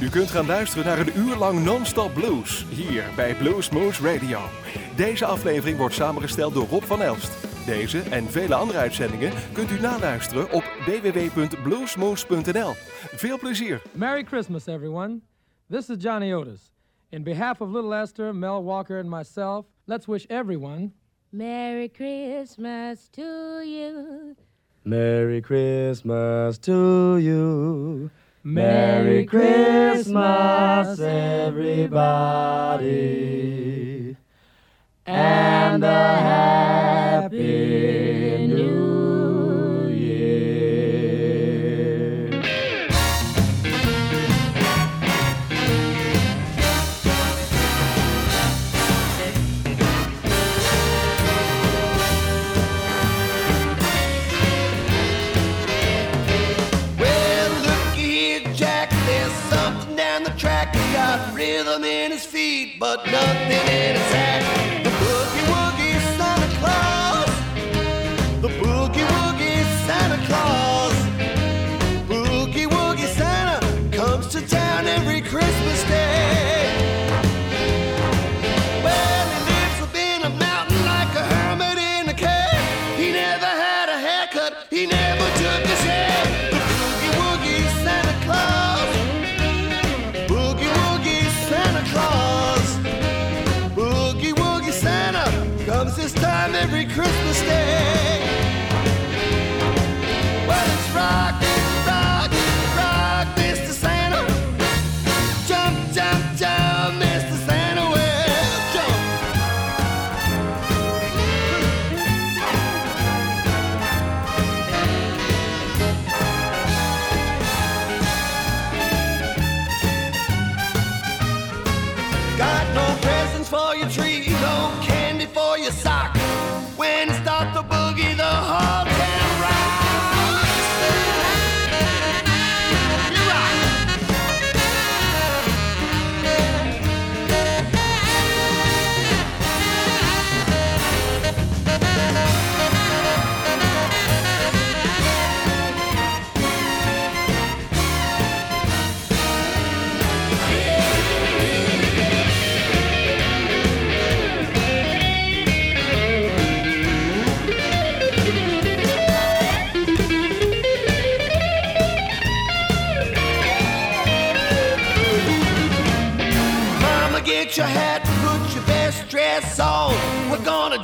U kunt gaan luisteren naar een uur lang non-stop blues hier bij Blues Moose Radio. Deze aflevering wordt samengesteld door Rob van Elst. Deze en vele andere uitzendingen kunt u naluisteren op www.bluesmoose.nl. Veel plezier. Merry Christmas everyone. This is Johnny Otis. In behalf of Little Esther, Mel Walker and myself, let's wish everyone Merry Christmas to you. Merry Christmas to you. Merry Christmas, everybody, and a Happy New Year. no tener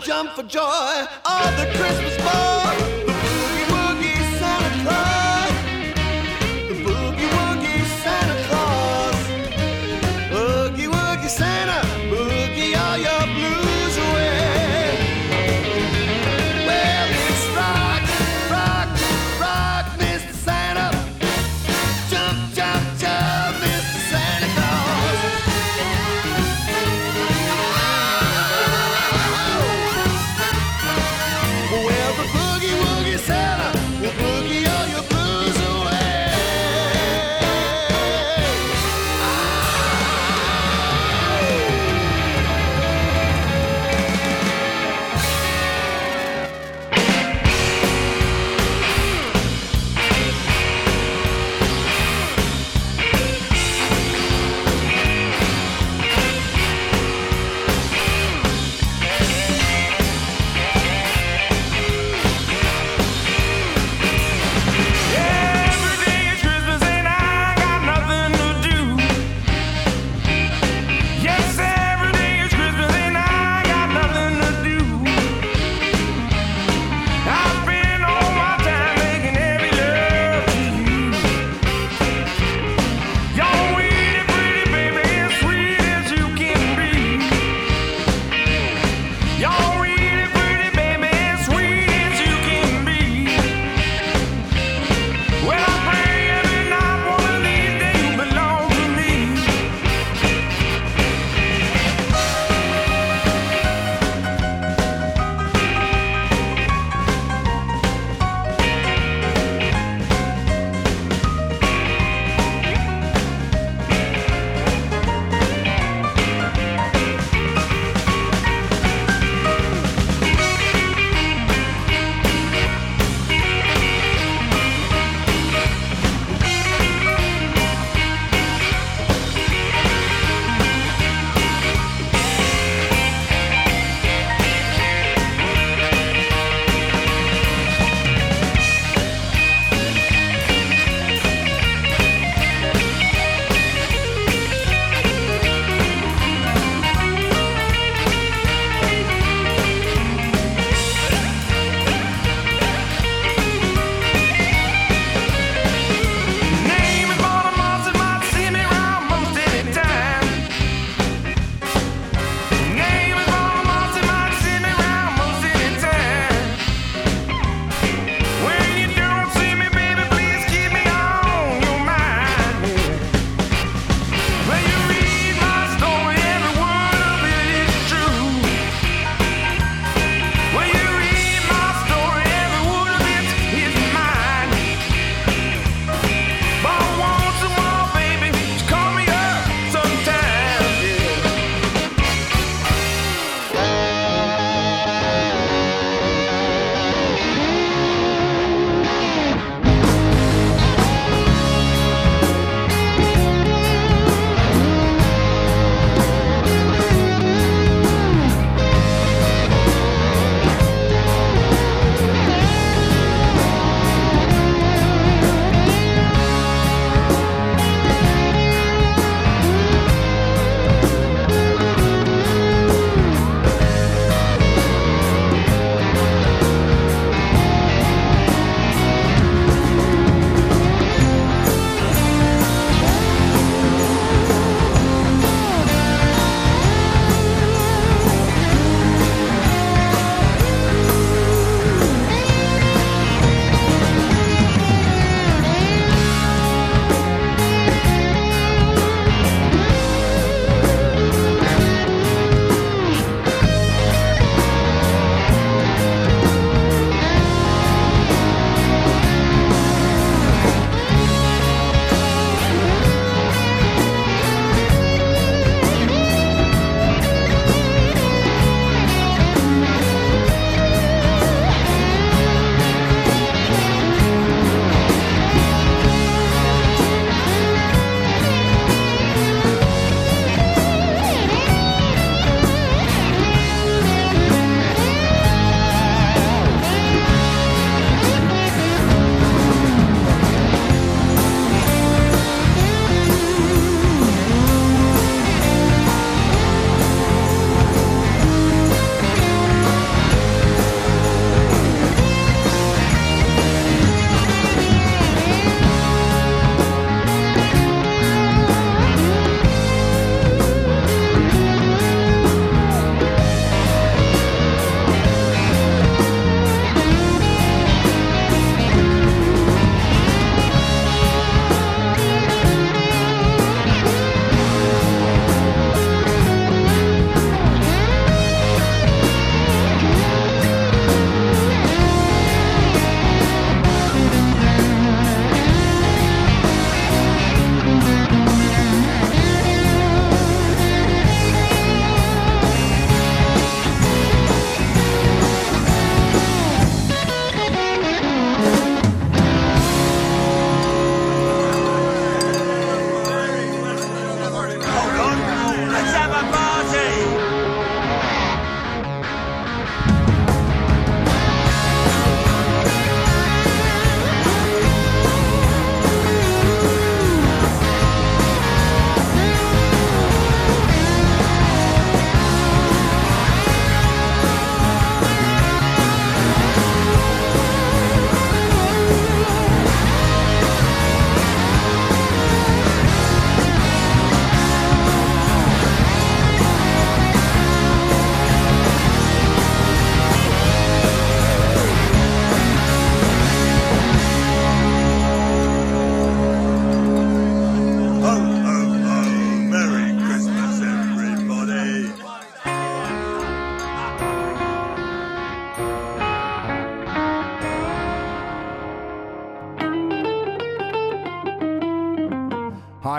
jump for joy. on the Christmas.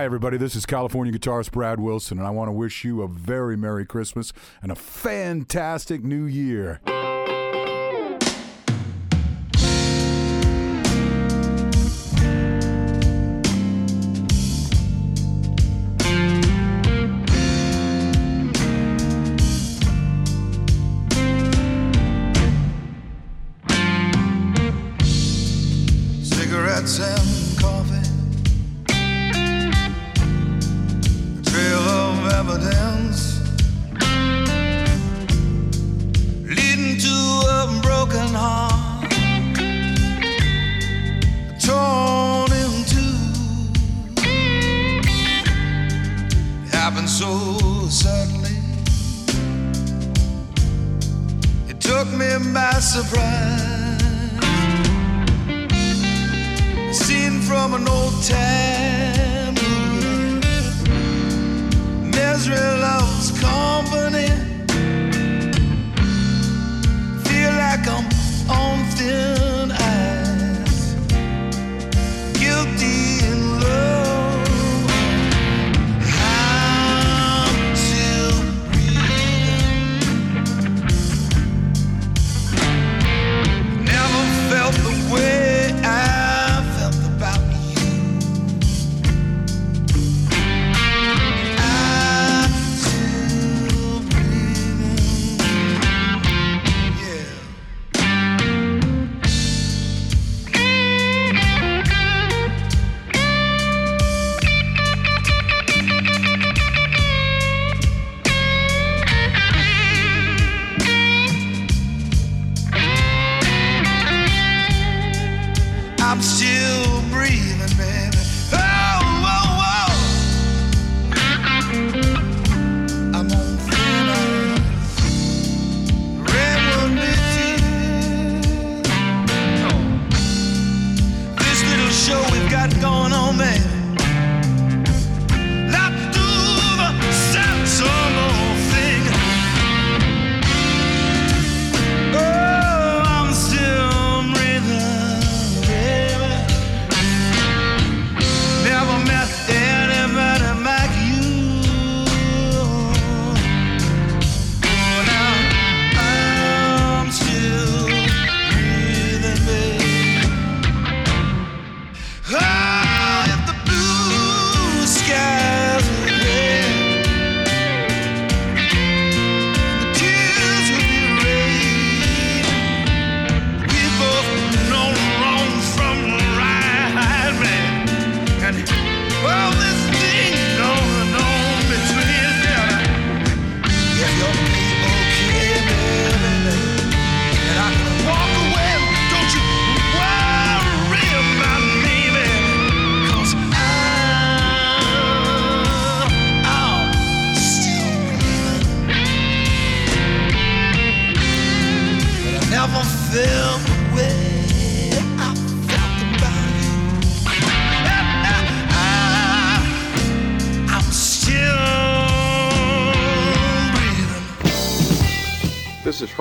Everybody. This is California guitarist Brad Wilson, and I want to wish you a very Merry Christmas and a fantastic New Year.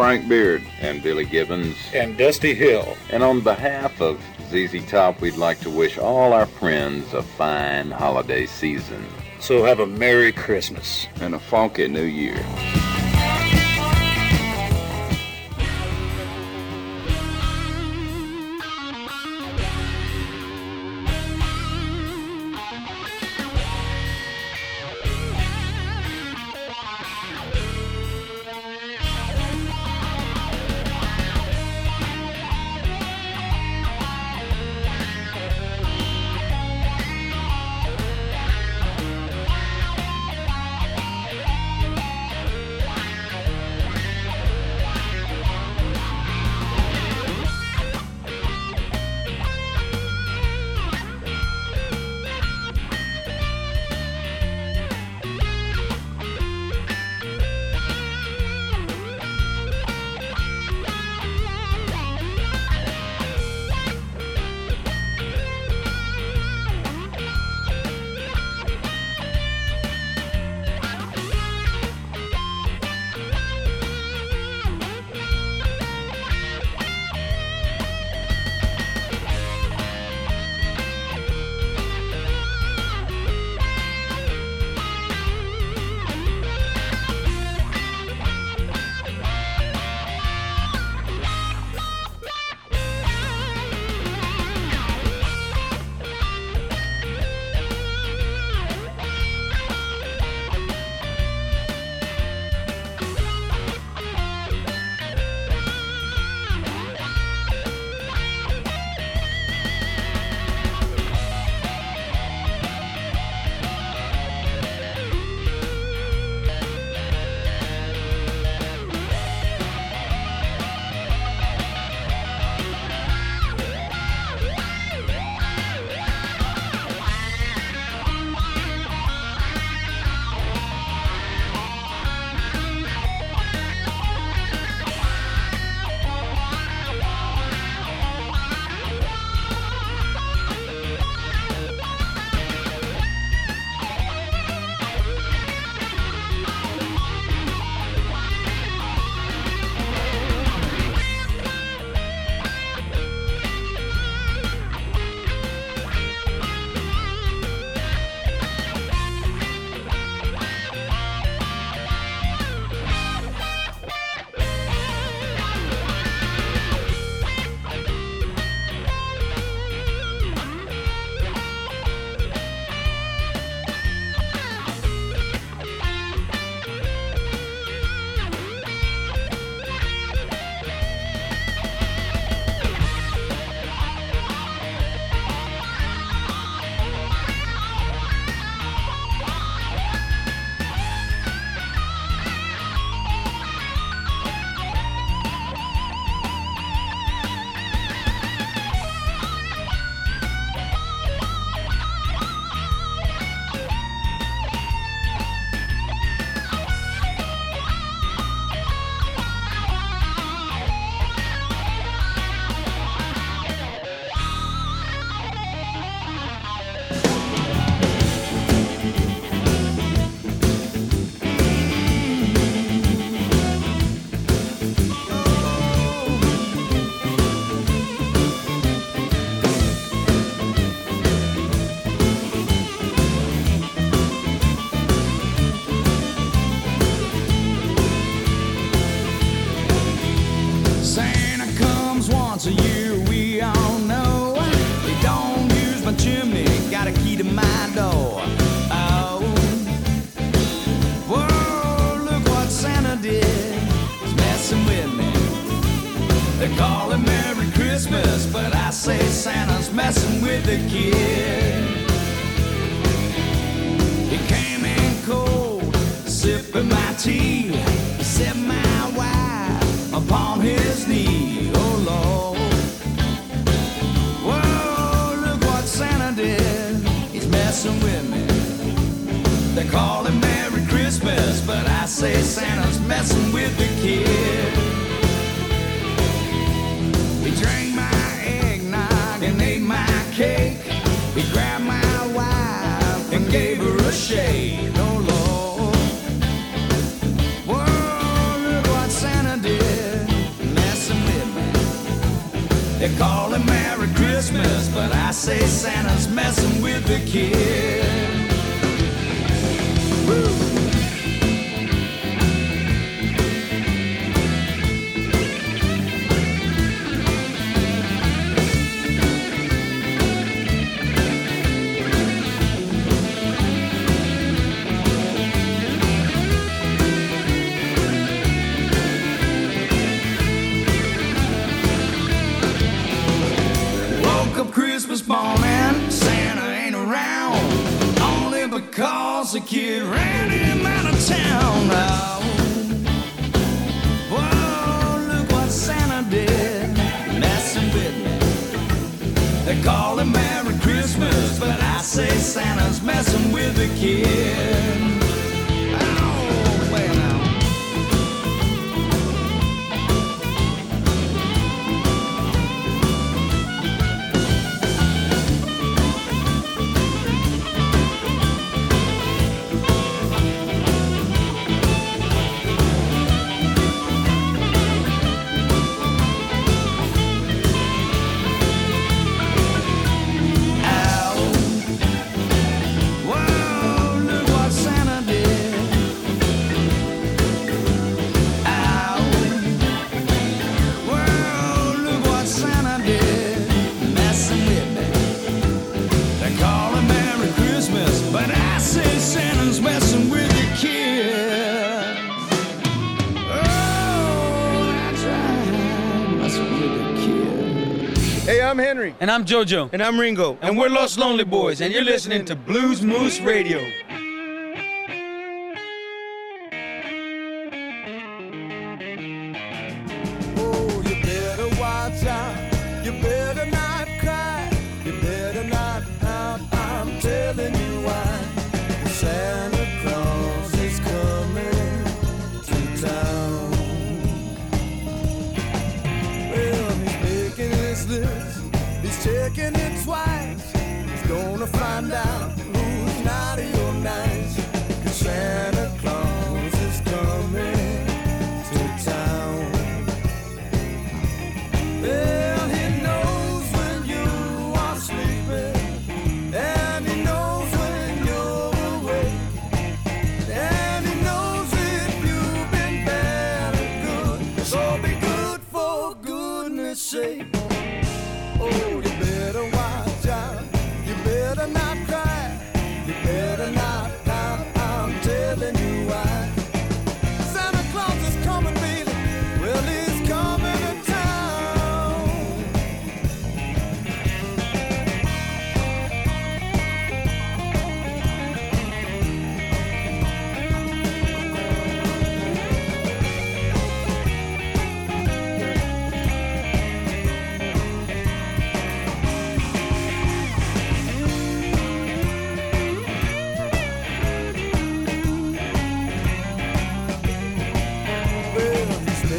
Frank Beard and Billy Gibbons and Dusty Hill. And on behalf of ZZ Top, we'd like to wish all our friends a fine holiday season. So have a Merry Christmas and a funky New Year. But I say Santa's messing with the kids. bossy kid ran him out of town. Now, oh, look what Santa did—messing with me. They call him Merry Christmas, but I say Santa's messing with the kid. I'm Henry. And I'm JoJo. And I'm Ringo. And, and we're Los Lonely Boys. And you're listening to Blues Moose Radio.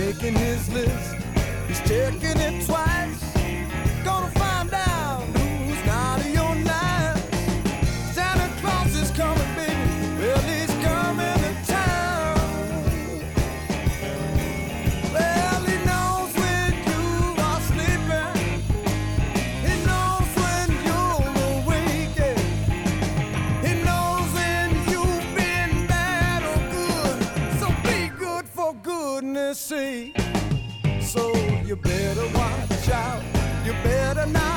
taking his list. He's checking it twice. better watch out. You better not.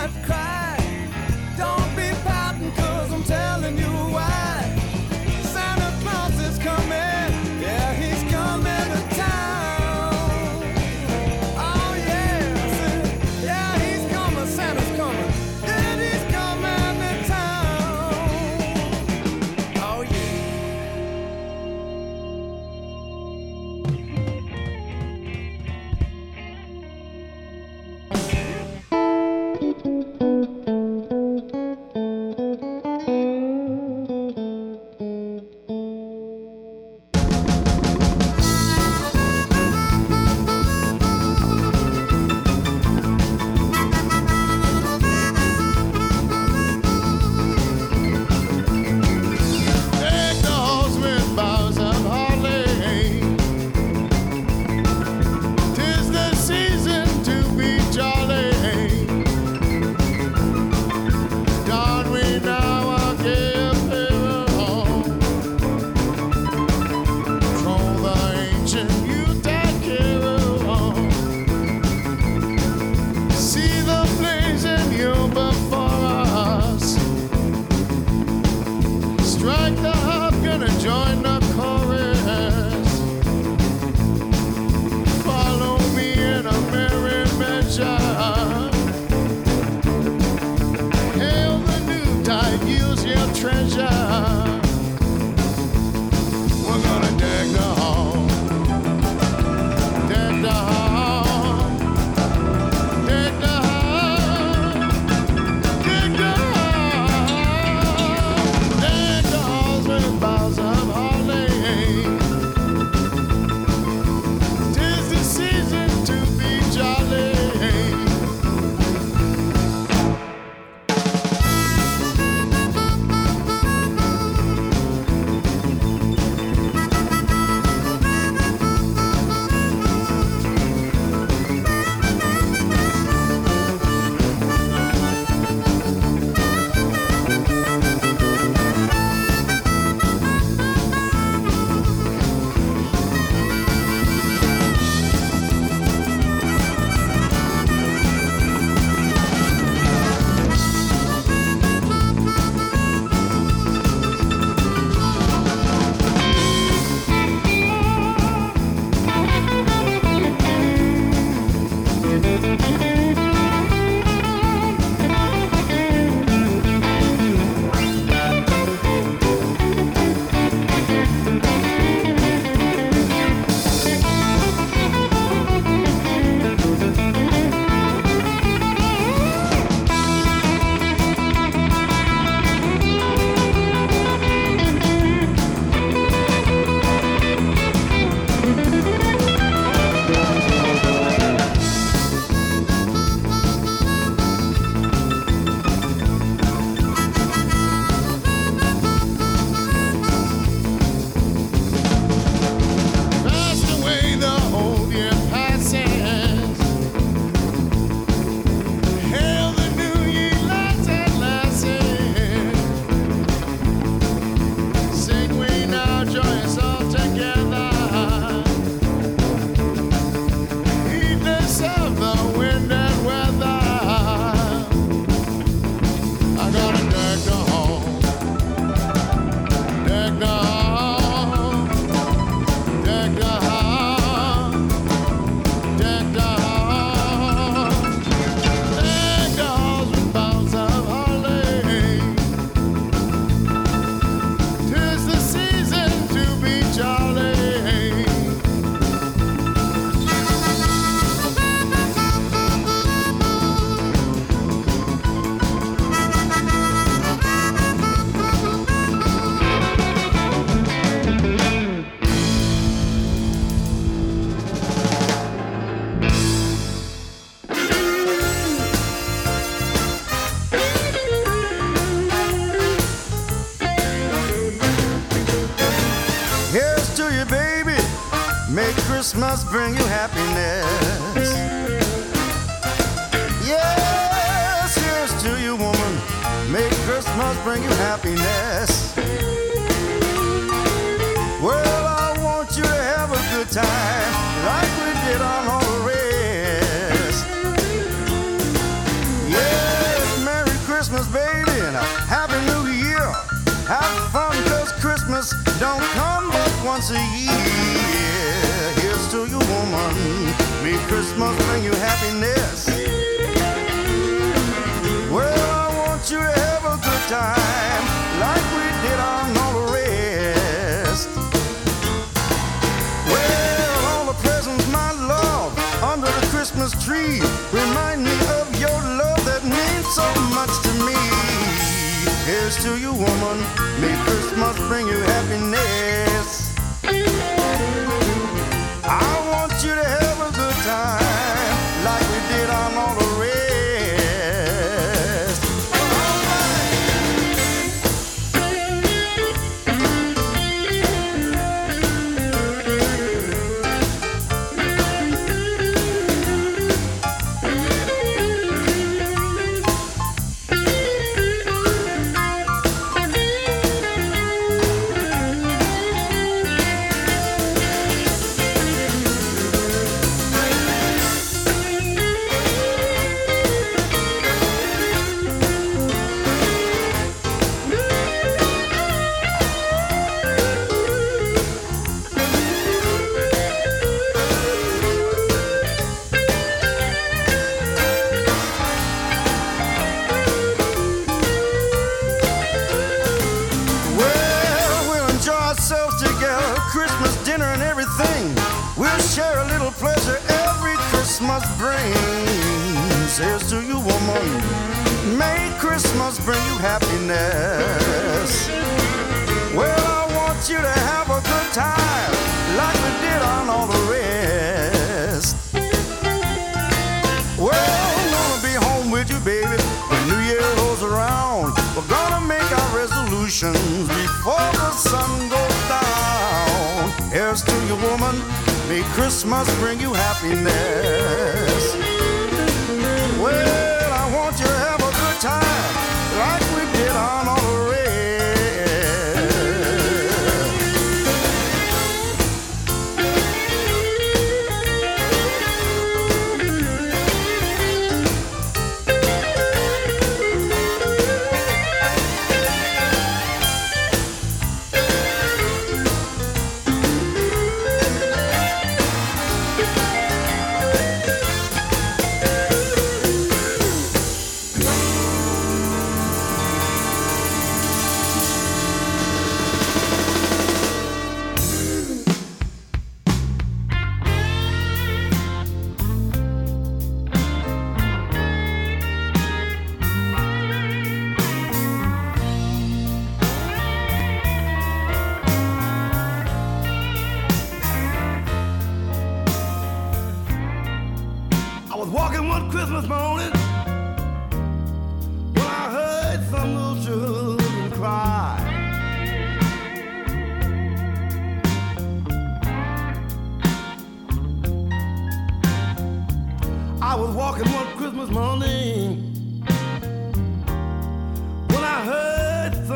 Christmas bring you happiness. Yes, here's to you, woman. May Christmas bring you happiness. Well, I want you to have a good time like we did on all the rest. Yes, Merry Christmas, baby, and a Happy New Year. Have fun, cause Christmas don't come but once a year. Christmas bring you happiness. Well, I want you to have a good time like we did on all the rest. Well, all the presents, my love, under the Christmas tree remind me of your love that means so much to me. Here's to you, woman. May Christmas bring you happiness. Here's to you, woman. May Christmas bring you happiness. Well, I want you to have a good time like we did on all the rest. Well, I'm gonna be home with you, baby, when New Year rolls around. We're gonna make our resolutions before the sun goes down. Here's to you, woman. May Christmas bring you happiness. Well, I want you to have a good time like we did on all the rest.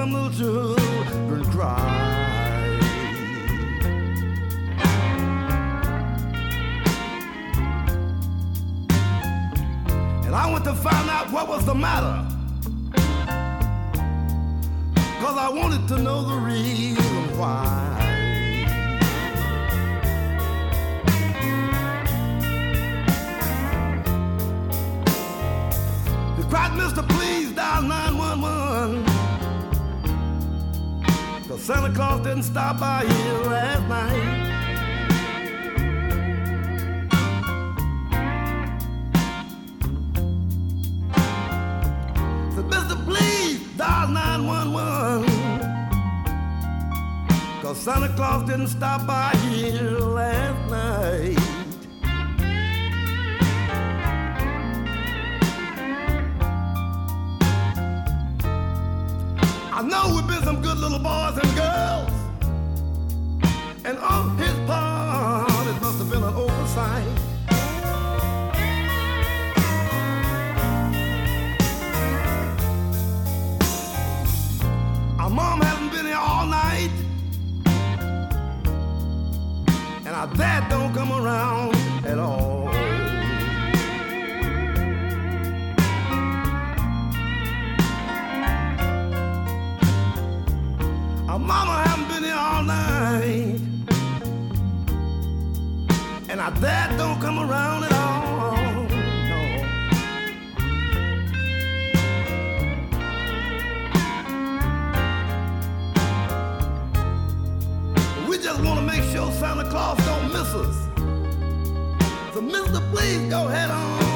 Little children cry. And I went to find out what was the matter. Cause I wanted to know the reason why. They cried, Mr. Please dial 911. Cause Santa Claus didn't stop by here last night. Said, Mr. Please dial 911. Cause Santa Claus didn't stop by here last night. I know little boys and girls. And on his part, it must have been an oversight. Our mom hasn't been here all night. And our dad don't come around. Mama haven't been here all night. And our dad don't come around at all. We just want to make sure Santa Claus don't miss us. So, Mister, please go head on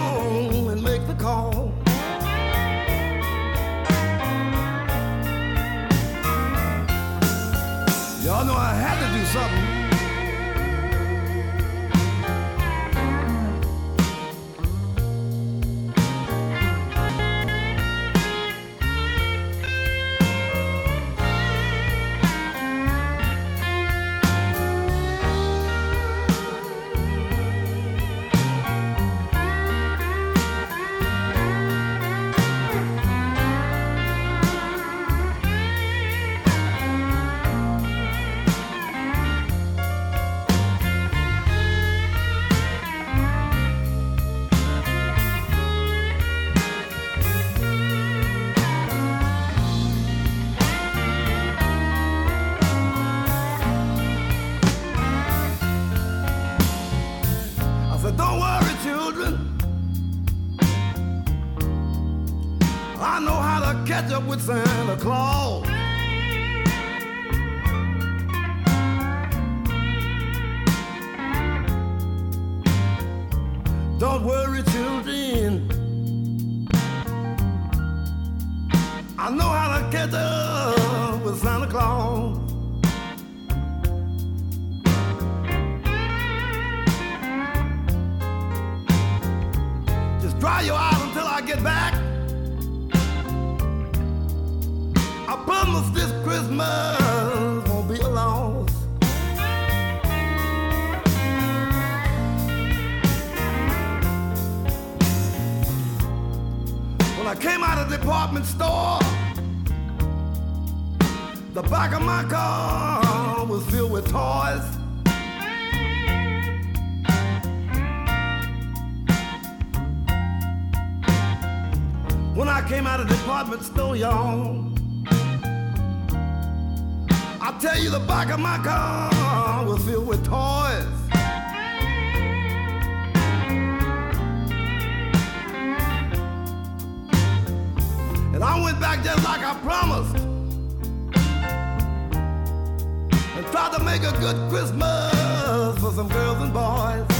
came out of the department store, the back of my car was filled with toys. When I came out of the department store, y'all, I tell you, the back of my car was filled with toys. And I went back just like I promised and tried to make a good Christmas for some girls and boys.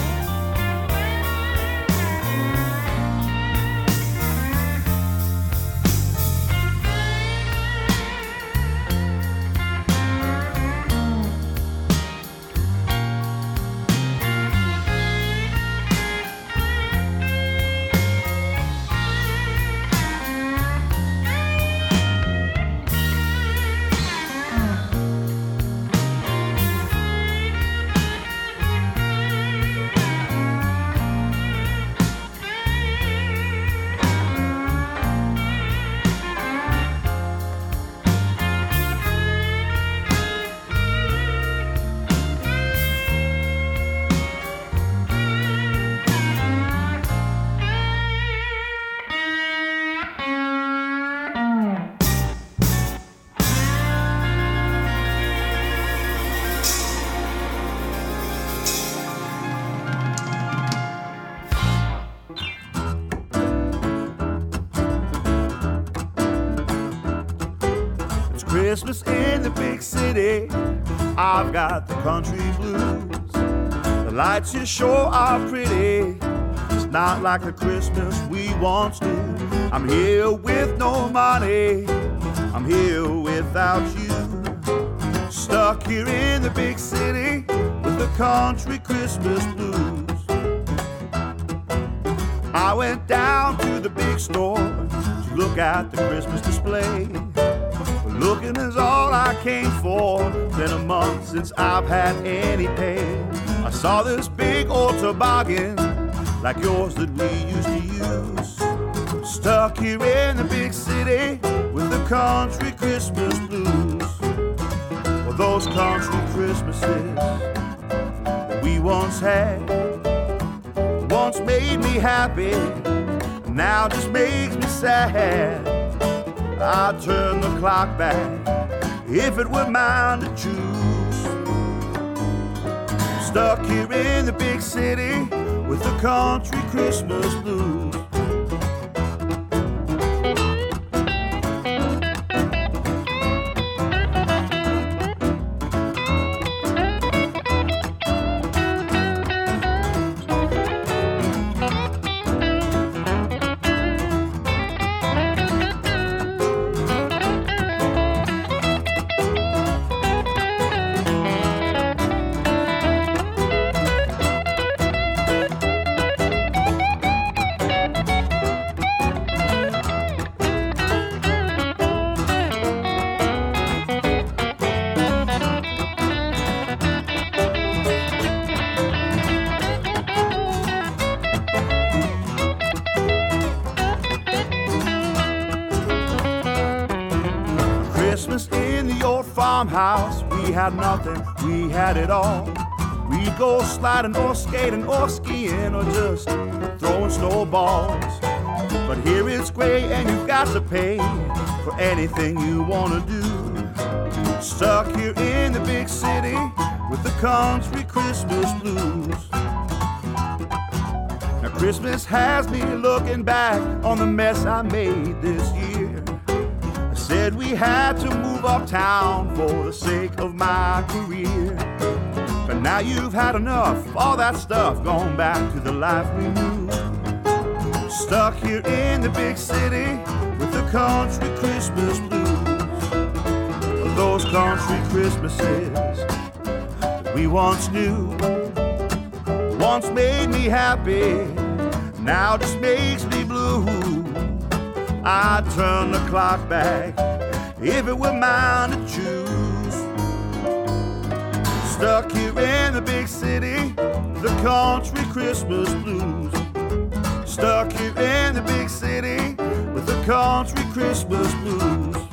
Christmas in the big city. I've got the country blues. The lights here sure are pretty. It's not like the Christmas we once knew. I'm here with no money. I'm here without you. Stuck here in the big city with the country Christmas blues. I went down to the big store to look at the Christmas display. Looking is all I came for. Been a month since I've had any pay. I saw this big old toboggan like yours that we used to use. Stuck here in the big city with the country Christmas blues. Well, those country Christmases that we once had. Once made me happy, now just makes me sad. I'd turn the clock back if it were mine to choose. Stuck here in the big city with the country Christmas blues. Farmhouse, we had nothing, we had it all. We'd go sliding or skating or skiing or just throwing snowballs. But here it's gray and you've got to pay for anything you wanna do. Stuck here in the big city with the country Christmas blues. Now Christmas has me looking back on the mess I made this year. Said we had to move uptown for the sake of my career. But now you've had enough all that stuff, gone back to the life we knew. Stuck here in the big city with the country Christmas blues. Those country Christmases we once knew. Once made me happy, now just makes me blue. I'd turn the clock back if it were mine to choose. Stuck here in the big city, the country Christmas blues. Stuck here in the big city with the country Christmas blues.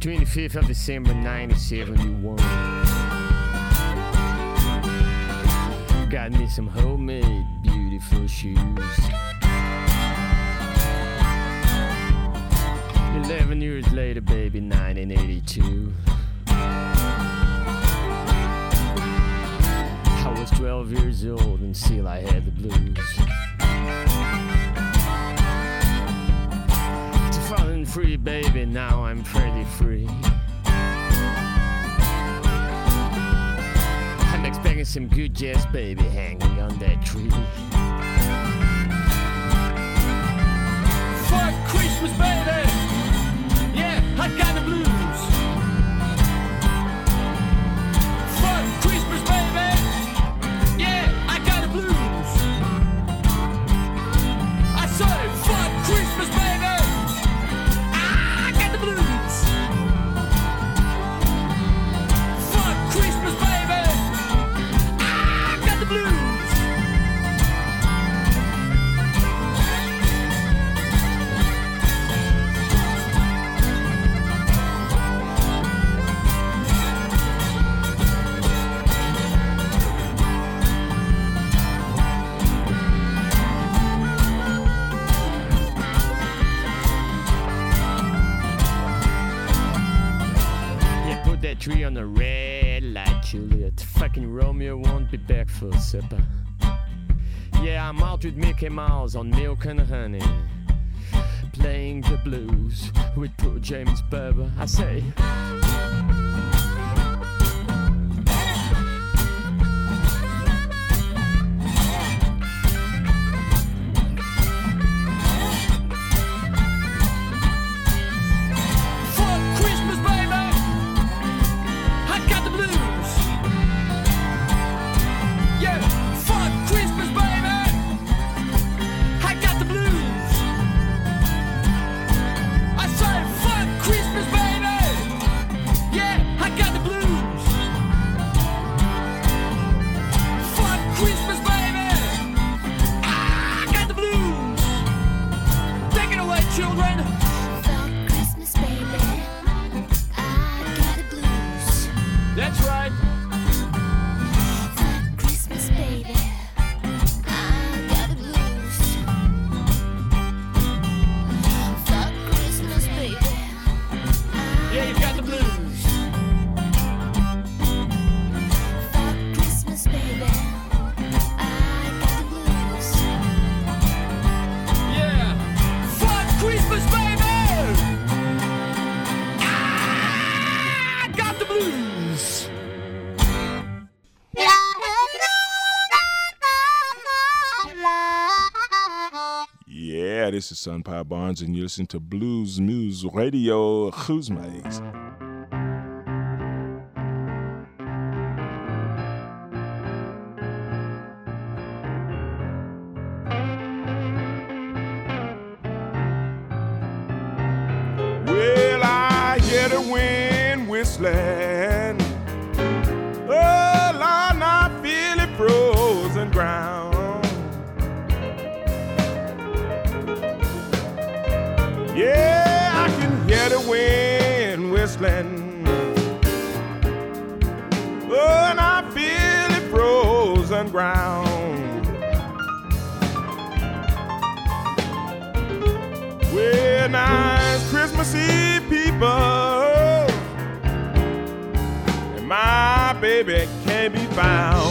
25th of December 1971. Got me some homemade beautiful shoes. 11 years later, baby, 1982. I was 12 years old and still I had the blues. Free, baby, now I'm pretty free. I'm expecting some good jazz, baby, hanging on that tree. Fuck Christmas, baby. Yeah, I got the blues. Fuck Christmas, baby. For supper. Yeah, I'm out with Mickey Mouse on milk and honey. Playing the blues with poor James Berber. I say, This is Sunpie Barnes, and you listen to Blues Moose Radio. Goesmees. Well, I hear wind whistling. Oh, Lord, I feel it frozen ground. Whistling. Oh, and I feel it frozen ground. Well, it's Christmas Eve, people, and my baby can't be found.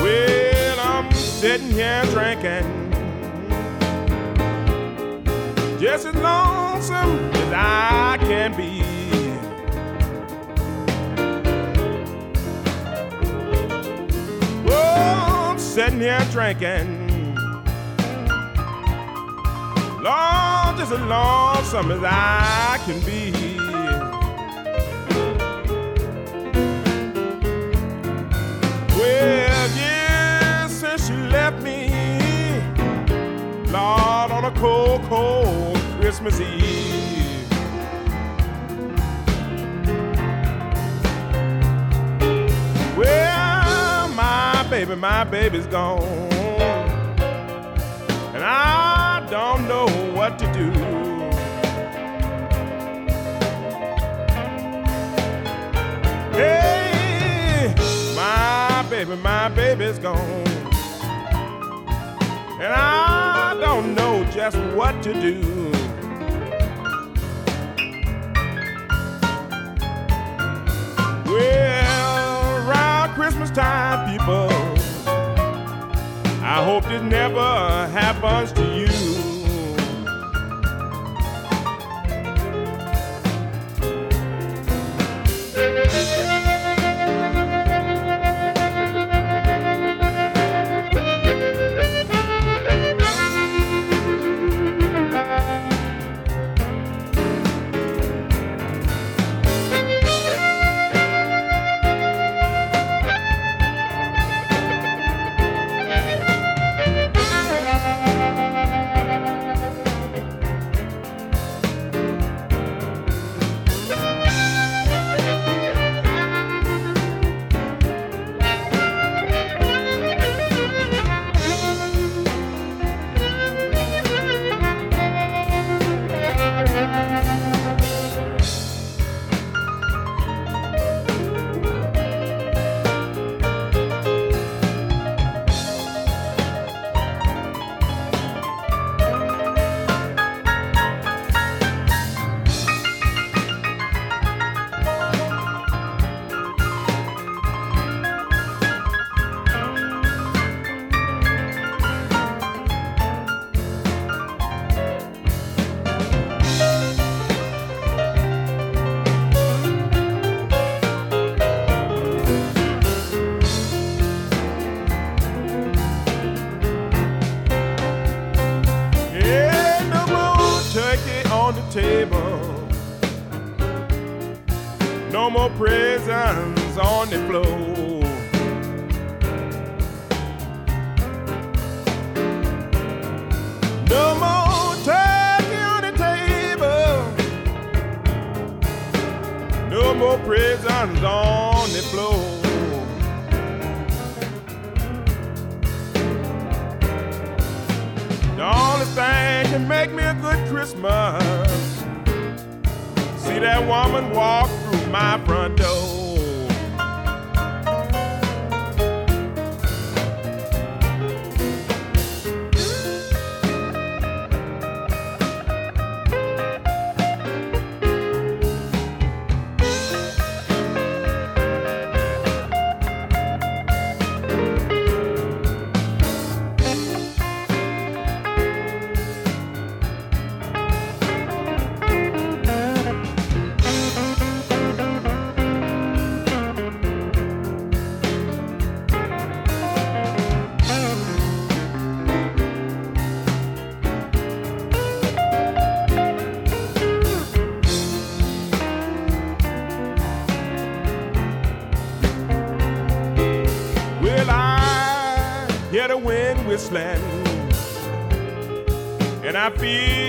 Well, I'm sitting here drinking, just as lonesome as I can be. Oh, sitting here drinking. Long, just as lonesome as I can be. Well, yes, since she left me, Lord, on a cold, cold Christmas Eve. Well, my baby, my baby's gone. And I don't know what to do. Hey, my baby, my baby's gone. And I don't know just what to do. Well, around Christmas time, people, I hope this never happens to you. No more presents on the floor. The only thing can make me a good Christmas. See that woman walk through my front door. Wind whistling, and I feel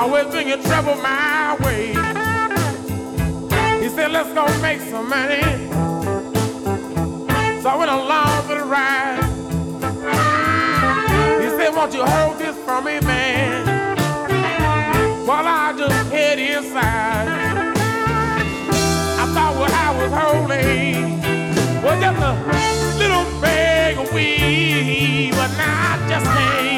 always bringing trouble my way. He said, let's go make some money. So I went along for the ride. He said, won't you hold this for me, man? While I just head inside. I thought what I was holding was just a little bag of weed, but I just can't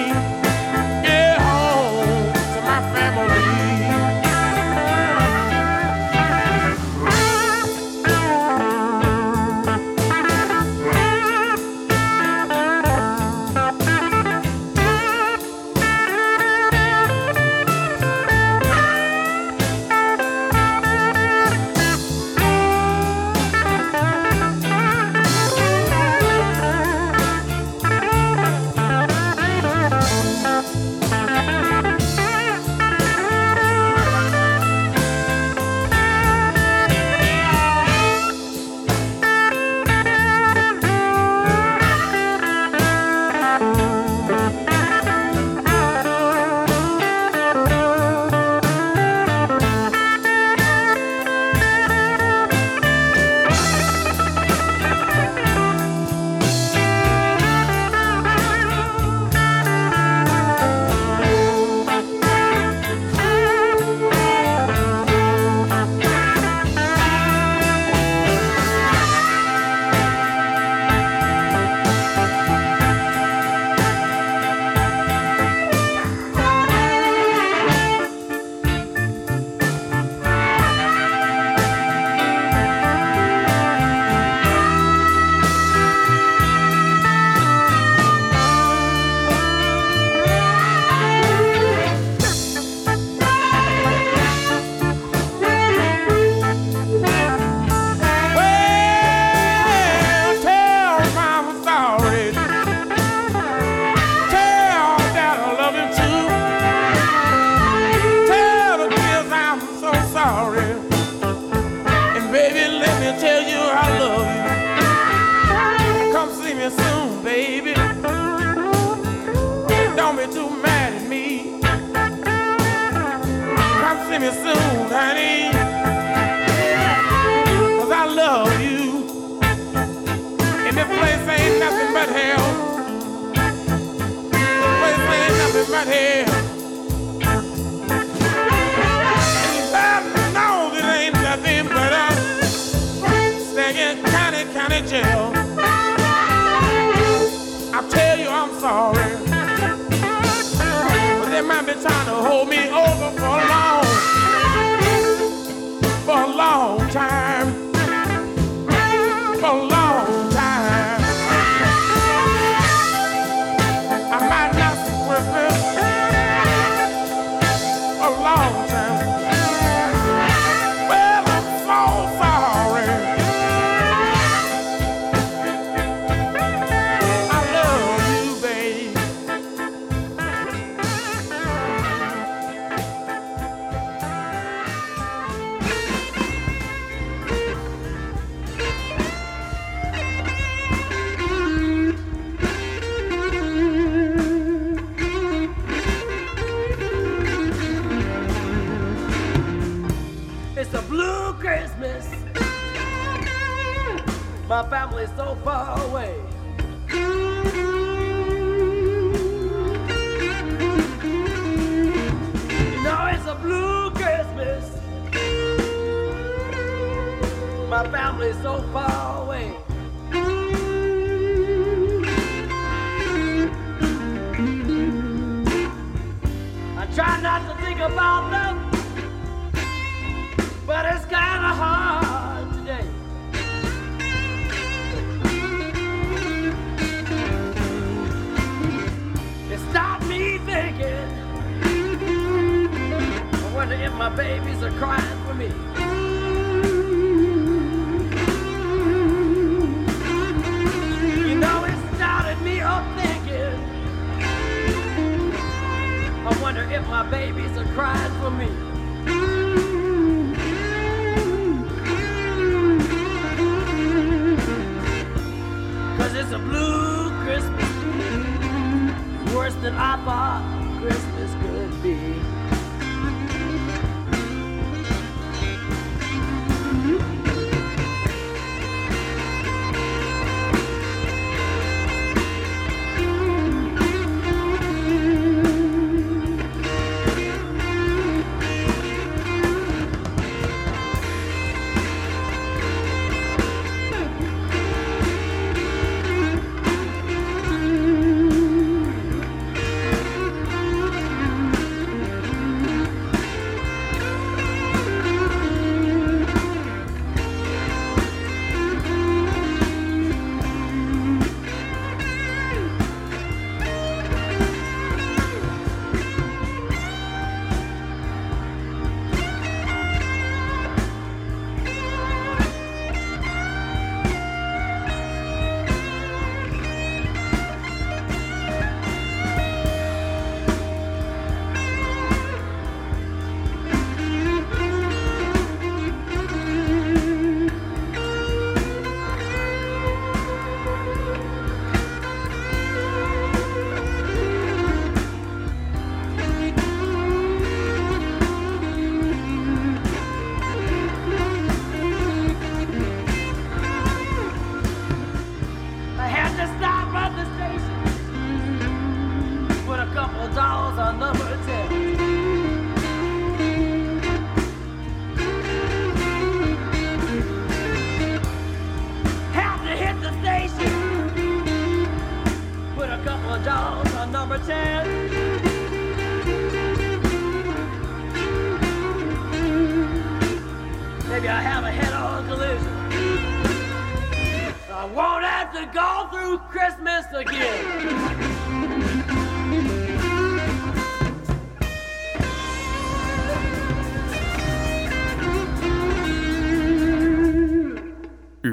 so far away.